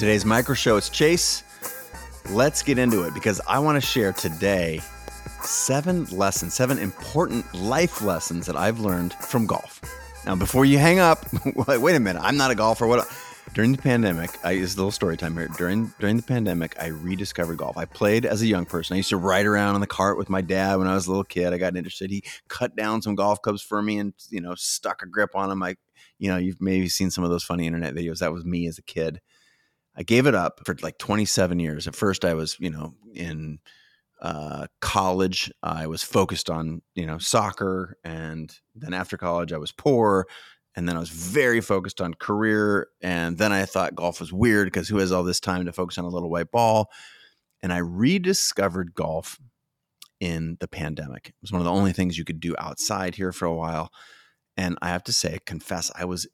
today's micro show. It's Chase. Let's get into it because I want to share today seven lessons, seven important life lessons that I've learned from golf. Now, before you hang up, wait a minute. I'm not a golfer. What? During the pandemic, I is a little story time here. During during the pandemic, I rediscovered golf. I played as a young person. I used to ride around on the cart with my dad when I was a little kid. I got interested. He cut down some golf clubs for me and you know stuck a grip on them. I, you know, you've maybe seen some of those funny internet videos. That was me as a kid. I gave it up for like 27 years. At first, I was you know in uh, college. I was focused on you know soccer, and then after college, I was poor and then I was very focused on career. And then I thought golf was weird because who has all this time to focus on a little white ball? And I rediscovered golf in the pandemic. It was one of the only things you could do outside here for a while. And I have to say, confess, I was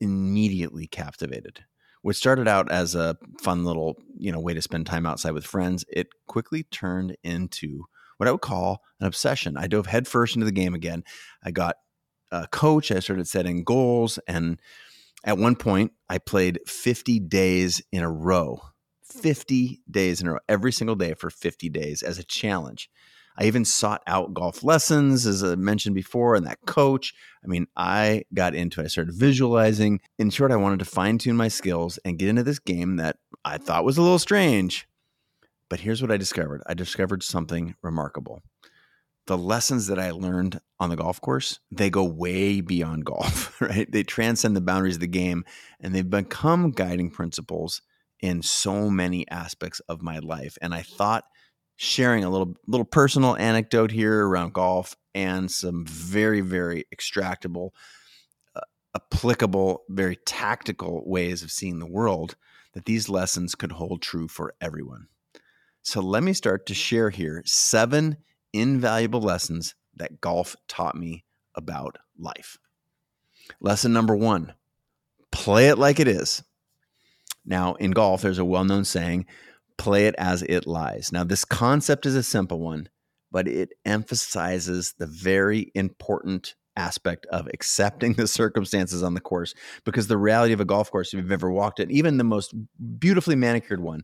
immediately captivated. What started out as a fun little, you know, way to spend time outside with friends, it quickly turned into what I would call an obsession. I dove headfirst into the game again. I got a coach. I started setting goals. And at one point, I played 50 days in a row, 50 days in a row, every single day for 50 days as a challenge. I even sought out golf lessons, as I mentioned before, and that coach. I mean, I got into it. I started visualizing. In short, I wanted to fine tune my skills and get into this game that I thought was a little strange. But here's what I discovered I discovered something remarkable the lessons that I learned on the golf course, they go way beyond golf, right? They transcend the boundaries of the game and they've become guiding principles in so many aspects of my life. And I thought sharing a little little personal anecdote here around golf and some very very extractable uh, applicable very tactical ways of seeing the world that these lessons could hold true for everyone. So let me start to share here seven invaluable lessons that golf taught me about life. Lesson number one play it like it is. Now, in golf, there's a well known saying play it as it lies. Now, this concept is a simple one, but it emphasizes the very important aspect of accepting the circumstances on the course because the reality of a golf course, if you've ever walked it, even the most beautifully manicured one,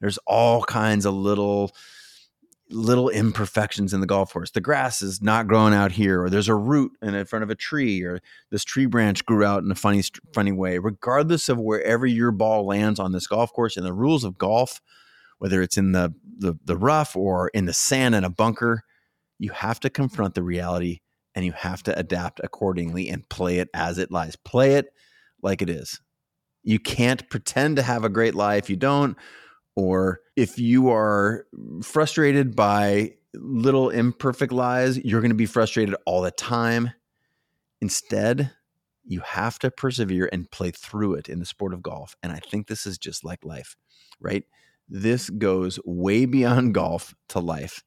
there's all kinds of little little imperfections in the golf course. The grass is not growing out here, or there's a root in front of a tree, or this tree branch grew out in a funny, funny way. Regardless of wherever your ball lands on this golf course, and the rules of golf, whether it's in the, the the rough or in the sand in a bunker, you have to confront the reality and you have to adapt accordingly and play it as it lies. Play it like it is. You can't pretend to have a great lie if You don't or if you are frustrated by little imperfect lies, you're going to be frustrated all the time. Instead, you have to persevere and play through it in the sport of golf. And I think this is just like life, right? This goes way beyond golf to life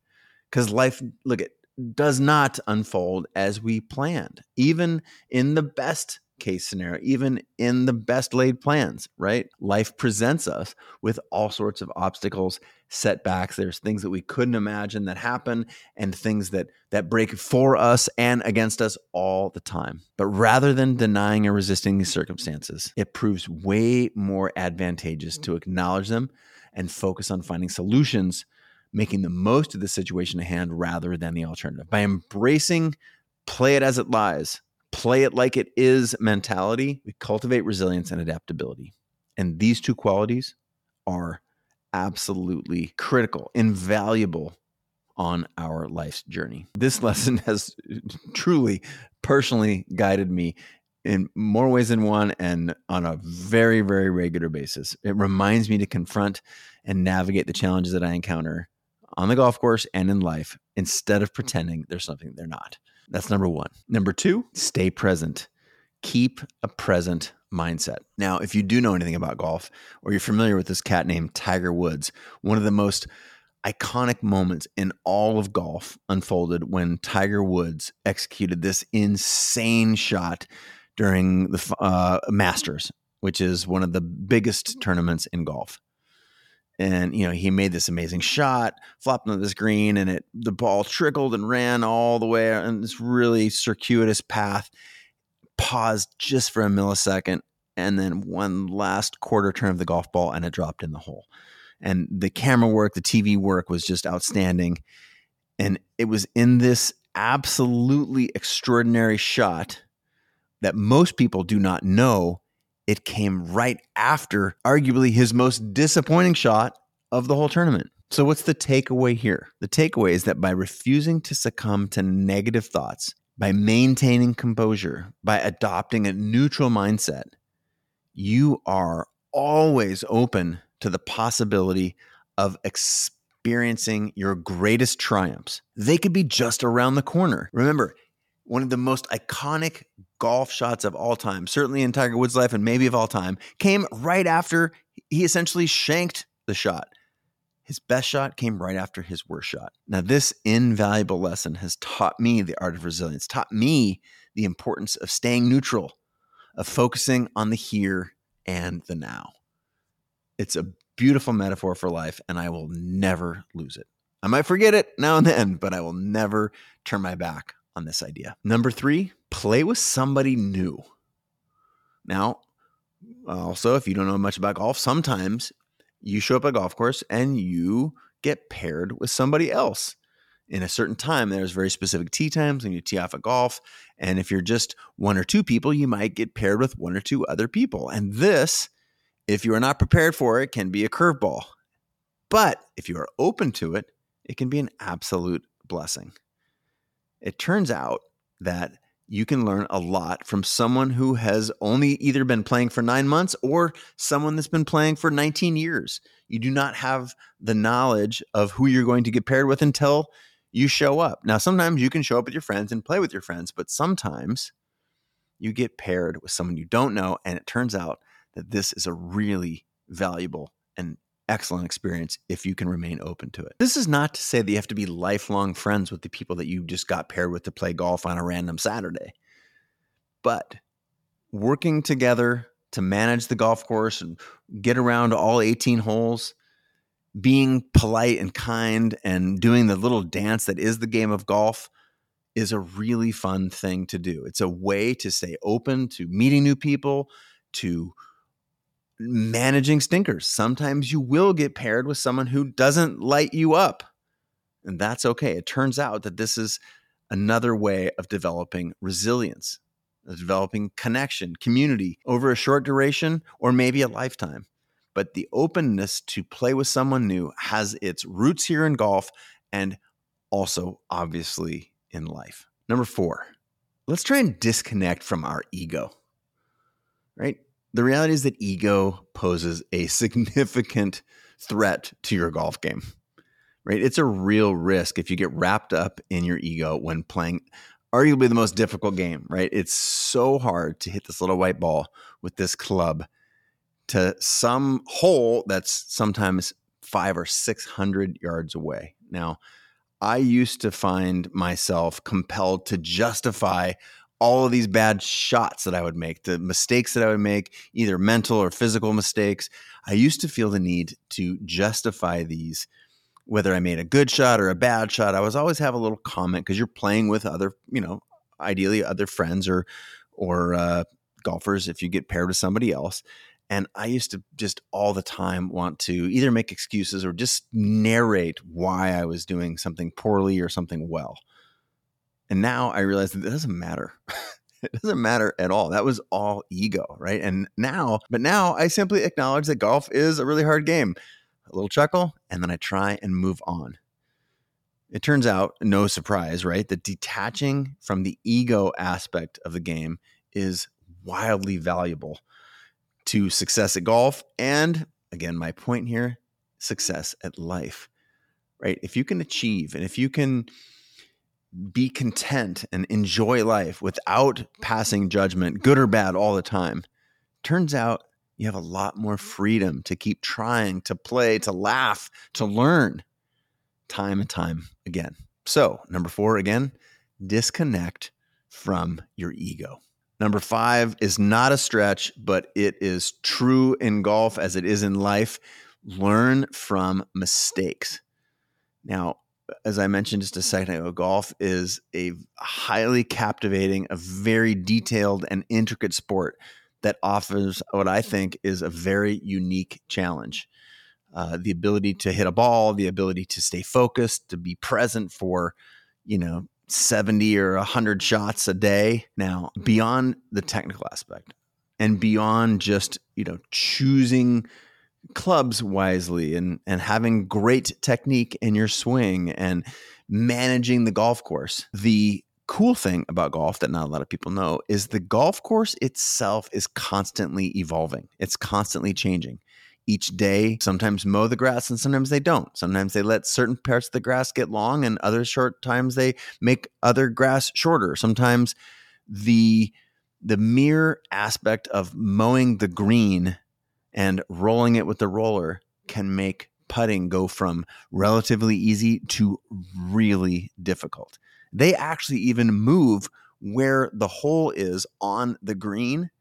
because life, look, it does not unfold as we planned, even in the best case scenario, even in the best laid plans, right? Life presents us with all sorts of obstacles, setbacks. There's things that we couldn't imagine that happen and things that that break for us and against us all the time. But rather than denying or resisting these circumstances, it proves way more advantageous to acknowledge them and focus on finding solutions, making the most of the situation at hand rather than the alternative. By embracing play it as it lies play it like it is mentality, we cultivate resilience and adaptability. And these two qualities are absolutely critical, invaluable on our life's journey. This lesson has truly personally guided me in more ways than one and on a very, very regular basis. It reminds me to confront and navigate the challenges that I encounter on the golf course and in life instead of pretending there's something they're not. That's number one. Number two, stay present. Keep a present mindset. Now, if you do know anything about golf or you're familiar with this cat named Tiger Woods, one of the most iconic moments in all of golf unfolded when Tiger Woods executed this insane shot during the uh, Masters, which is one of the biggest tournaments in golf and you know he made this amazing shot flopped on this green and it the ball trickled and ran all the way on this really circuitous path paused just for a millisecond and then one last quarter turn of the golf ball, and it dropped in the hole. And the camera work, the TV work was just outstanding. And it was in this absolutely extraordinary shot that most people do not know. It came right after, arguably, his most disappointing shot of the whole tournament. So, what's the takeaway here? The takeaway is that by refusing to succumb to negative thoughts, by maintaining composure, by adopting a neutral mindset, you are always open to the possibility of experiencing your greatest triumphs. They could be just around the corner. Remember, one of the most iconic golf shots of all time, certainly in Tiger Woods' life and maybe of all time, came right after he essentially shanked the shot. His best shot came right after his worst shot. Now, this invaluable lesson has taught me the art of resilience, taught me the importance of staying neutral, of focusing on the here and the now. It's a beautiful metaphor for life, and I will never lose it. I might forget it now and then, but I will never turn my back on this idea. Number three, play with somebody new. Now, also, if you don't know much about golf, sometimes you show up at a golf course and you get paired with somebody else in a certain time. There's very specific tee times when you tee off at golf. And if you're just one or two people, you might get paired with one or two other people. And this, if you are not prepared for it, can be a curveball. But if you are open to it, it can be an absolute blessing. It turns out that you can learn a lot from someone who has only either been playing for nine months or someone that's been playing for 19 years. You do not have the knowledge of who you're going to get paired with until you show up. Now, sometimes you can show up with your friends and play with your friends, but sometimes you get paired with someone you don't know. And it turns out that this is a really valuable and excellent experience if you can remain open to it. This is not to say that you have to be lifelong friends with the people that you just got paired with to play golf on a random Saturday. But working together to manage the golf course and get around all 18 holes, being polite and kind and doing the little dance that is the game of golf is a really fun thing to do. It's a way to stay open to meeting new people, to managing stinkers. Sometimes you will get paired with someone who doesn't light you up, and that's okay. It turns out that this is another way of developing resilience, of developing connection, community over a short duration or maybe a lifetime. But the openness to play with someone new has its roots here in golf and also obviously in life. Number four, let's try and disconnect from our ego, right? The reality is that ego poses a significant threat to your golf game, right? It's a real risk if you get wrapped up in your ego when playing arguably the most difficult game, right? It's so hard to hit this little white ball with this club to some hole that's sometimes five or 600 yards away. Now, I used to find myself compelled to justify all of these bad shots that I would make, the mistakes that I would make, either mental or physical mistakes. I used to feel the need to justify these, whether I made a good shot or a bad shot. I was always have a little comment because you're playing with other, you know, ideally other friends or or uh, golfers if you get paired with somebody else. And I used to just all the time want to either make excuses or just narrate why I was doing something poorly or something well. And now I realize that it doesn't matter. it doesn't matter at all. That was all ego, right? And now, but now I simply acknowledge that golf is a really hard game. A little chuckle, and then I try and move on. It turns out, no surprise, right? That detaching from the ego aspect of the game is wildly valuable to success at golf. And again, my point here success at life, right? If you can achieve and if you can be content and enjoy life without passing judgment, good or bad, all the time, turns out you have a lot more freedom to keep trying, to play, to laugh, to learn time and time again. So, number four, again, disconnect from your ego. Number five is not a stretch, but it is true in golf as it is in life. Learn from mistakes. Now, as I mentioned just a second ago, golf is a highly captivating, a very detailed and intricate sport. that offers what I think is a very unique challenge. Uh, the ability to hit a ball, the ability to stay focused, to be present for, you know, 70 or 100 shots a day. Now, beyond the technical aspect and beyond just, you know, choosing clubs wisely and and having great technique in your swing and managing the golf course. The cool thing about golf that not a lot of people know is the golf course itself is constantly evolving. It's constantly changing. Each day, sometimes mow the grass and sometimes they don't. Sometimes they let certain parts of the grass get long and other short times they make other grass shorter. Sometimes the the mere aspect of mowing the green and rolling it with the roller can make putting go from relatively easy to really difficult. They actually even move where the hole is on the green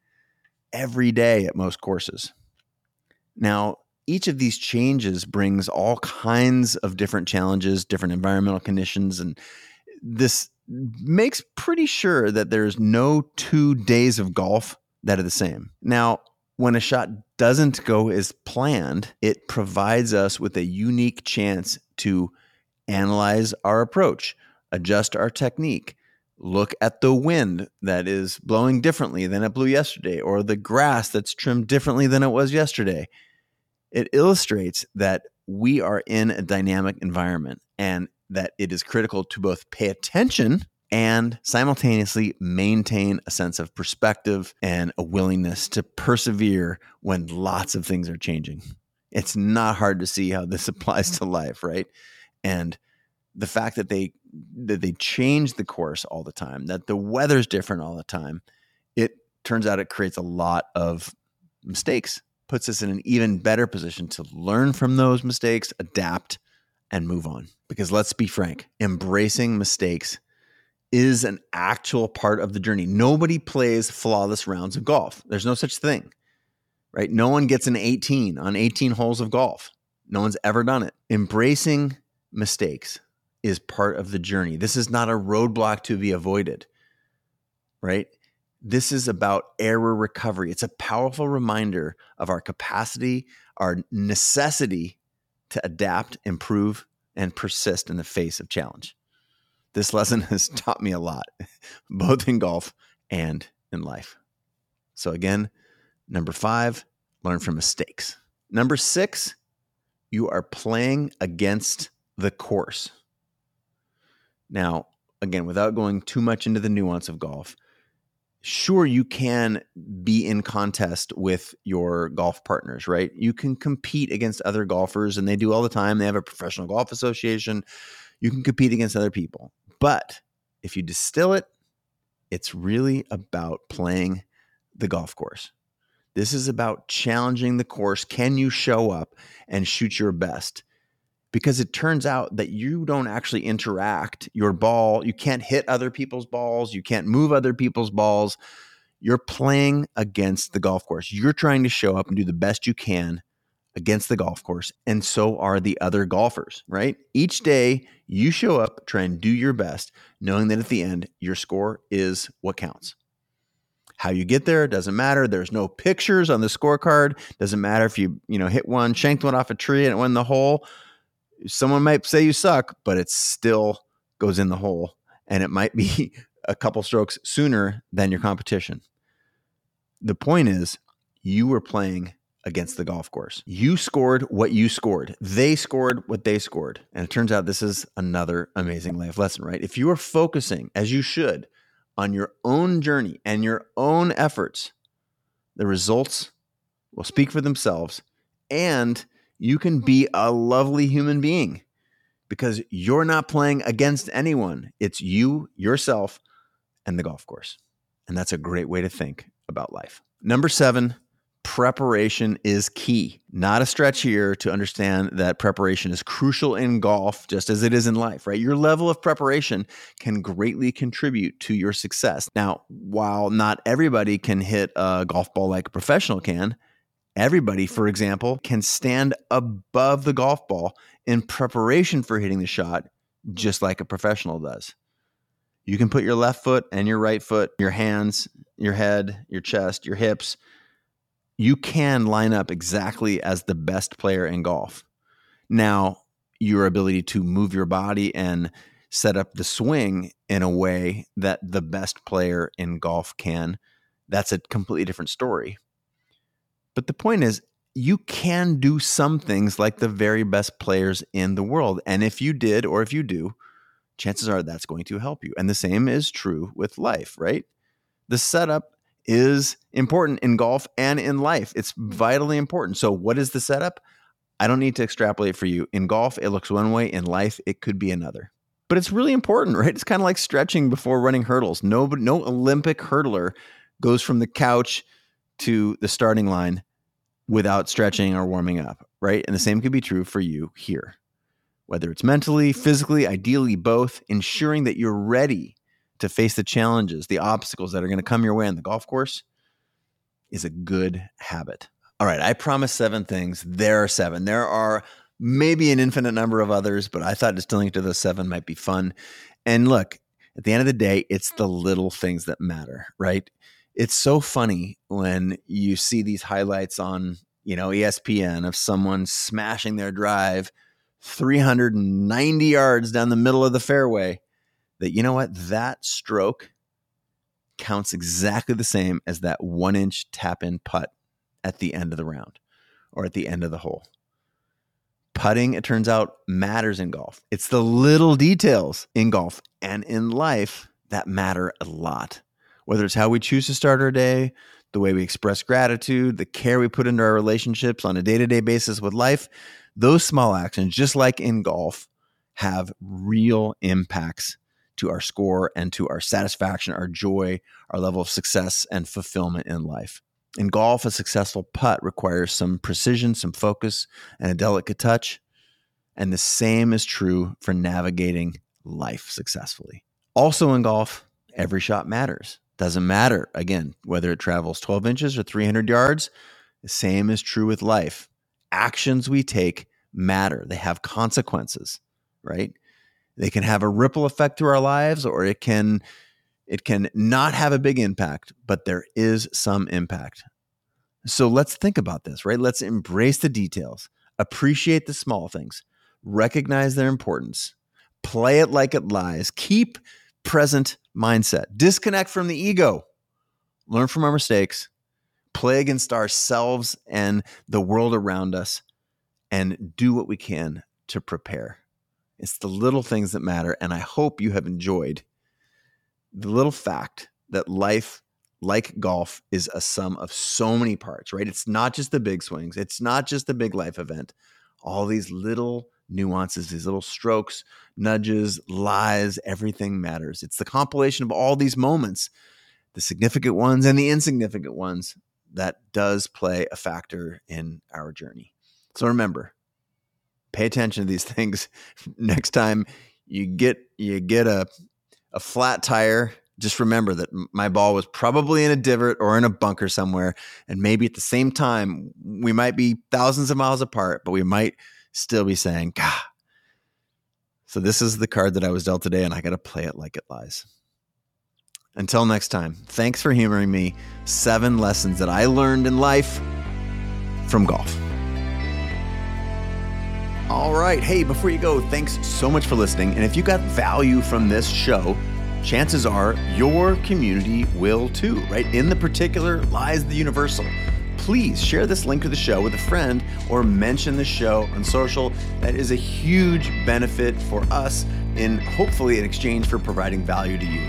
every day at most courses. Now, each of these changes brings all kinds of different challenges, different environmental conditions, and this makes pretty sure that there's no two days of golf that are the same. Now, when a shot doesn't go as planned, it provides us with a unique chance to analyze our approach, adjust our technique, look at the wind that is blowing differently than it blew yesterday, or the grass that's trimmed differently than it was yesterday. It illustrates that we are in a dynamic environment and that it is critical to both pay attention and simultaneously maintain a sense of perspective and a willingness to persevere when lots of things are changing. It's not hard to see how this applies to life, right? And the fact that they that they change the course all the time, that the weather's different all the time, it turns out it creates a lot of mistakes, puts us in an even better position to learn from those mistakes, adapt, and move on. Because let's be frank, embracing mistakes is an actual part of the journey. Nobody plays flawless rounds of golf. There's no such thing, right? No one gets an 18 on 18 holes of golf. No one's ever done it. Embracing mistakes is part of the journey. This is not a roadblock to be avoided, right? This is about error recovery. It's a powerful reminder of our capacity, our necessity to adapt, improve, and persist in the face of challenge this lesson has taught me a lot, both in golf and in life. So, again, number five, learn from mistakes. Number six, you are playing against the course. Now, again, without going too much into the nuance of golf, sure, you can be in contest with your golf partners, right? You can compete against other golfers, and they do all the time. They have a professional golf association. You can compete against other people. But if you distill it, it's really about playing the golf course. This is about challenging the course. Can you show up and shoot your best? Because it turns out that you don't actually interact your ball. You can't hit other people's balls. You can't move other people's balls. You're playing against the golf course. You're trying to show up and do the best you can against the golf course, and so are the other golfers, right? Each day you show up, try and do your best, knowing that at the end, your score is what counts. How you get there doesn't matter. There's no pictures on the scorecard. Doesn't matter if you, you know, hit one, shanked one off a tree and it went in the hole. Someone might say you suck, but it still goes in the hole. And it might be a couple strokes sooner than your competition. The point is, you were playing against the golf course. You scored what you scored. They scored what they scored. And it turns out this is another amazing life lesson, right? If you are focusing, as you should, on your own journey and your own efforts, the results will speak for themselves and you can be a lovely human being because you're not playing against anyone. It's you, yourself, and the golf course. And that's a great way to think about life. Number seven, preparation is key. Not a stretch here to understand that preparation is crucial in golf, just as it is in life, right? Your level of preparation can greatly contribute to your success. Now, while not everybody can hit a golf ball like a professional can, everybody, for example, can stand above the golf ball in preparation for hitting the shot, just like a professional does. You can put your left foot and your right foot, your hands, your head, your chest, your hips. You can line up exactly as the best player in golf. Now, your ability to move your body and set up the swing in a way that the best player in golf can, that's a completely different story. But the point is, you can do some things like the very best players in the world. And if you did, or if you do, chances are that's going to help you. And the same is true with life, right? The setup is important in golf and in life. It's vitally important. So, what is the setup? I don't need to extrapolate for you. In golf, it looks one way. In life, it could be another. But it's really important, right? It's kind of like stretching before running hurdles. No, no Olympic hurdler goes from the couch to the starting line without stretching or warming up, right? And the same could be true for you here whether it's mentally, physically, ideally both, ensuring that you're ready to face the challenges, the obstacles that are going to come your way on the golf course is a good habit. All right, I promised seven things. There are seven. There are maybe an infinite number of others, but I thought distilling it to those seven might be fun. And look, at the end of the day, it's the little things that matter, right? It's so funny when you see these highlights on, you know, ESPN of someone smashing their drive 390 yards down the middle of the fairway, that you know what? That stroke counts exactly the same as that one inch tap in putt at the end of the round or at the end of the hole. Putting, it turns out, matters in golf. It's the little details in golf and in life that matter a lot. Whether it's how we choose to start our day, the way we express gratitude, the care we put into our relationships on a day to day basis with life, those small actions, just like in golf, have real impacts to our score and to our satisfaction, our joy, our level of success and fulfillment in life. In golf, a successful putt requires some precision, some focus, and a delicate touch. And the same is true for navigating life successfully. Also in golf, every shot matters. Doesn't matter, again, whether it travels 12 inches or 300 yards. The same is true with life actions we take matter. They have consequences, right? They can have a ripple effect through our lives or it can it can not have a big impact, but there is some impact. So let's think about this, right? Let's embrace the details, appreciate the small things, recognize their importance, play it like it lies, keep present mindset, disconnect from the ego, learn from our mistakes, play against ourselves and the world around us, and do what we can to prepare. It's the little things that matter. And I hope you have enjoyed the little fact that life, like golf, is a sum of so many parts, right? It's not just the big swings, it's not just the big life event. All these little nuances, these little strokes, nudges, lies, everything matters. It's the compilation of all these moments, the significant ones and the insignificant ones, that does play a factor in our journey. So remember, pay attention to these things. Next time you get you get a a flat tire, just remember that my ball was probably in a divot or in a bunker somewhere and maybe at the same time we might be thousands of miles apart, but we might still be saying, "God, so this is the card that I was dealt today and I got to play it like it lies." Until next time, thanks for humoring me. Seven lessons that I learned in life from golf. All right. Hey, before you go, thanks so much for listening. And if you got value from this show, chances are your community will too, right? In the particular lies the universal. Please share this link to the show with a friend or mention the show on social. That is a huge benefit for us in hopefully in exchange for providing value to you.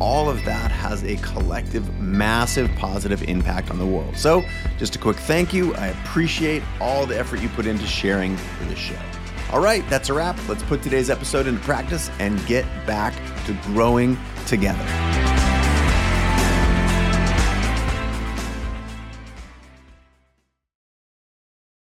all of that has a collective, massive positive impact on the world. So, just a quick thank you. I appreciate all the effort you put into sharing this show. All right, that's a wrap. Let's put today's episode into practice and get back to growing together.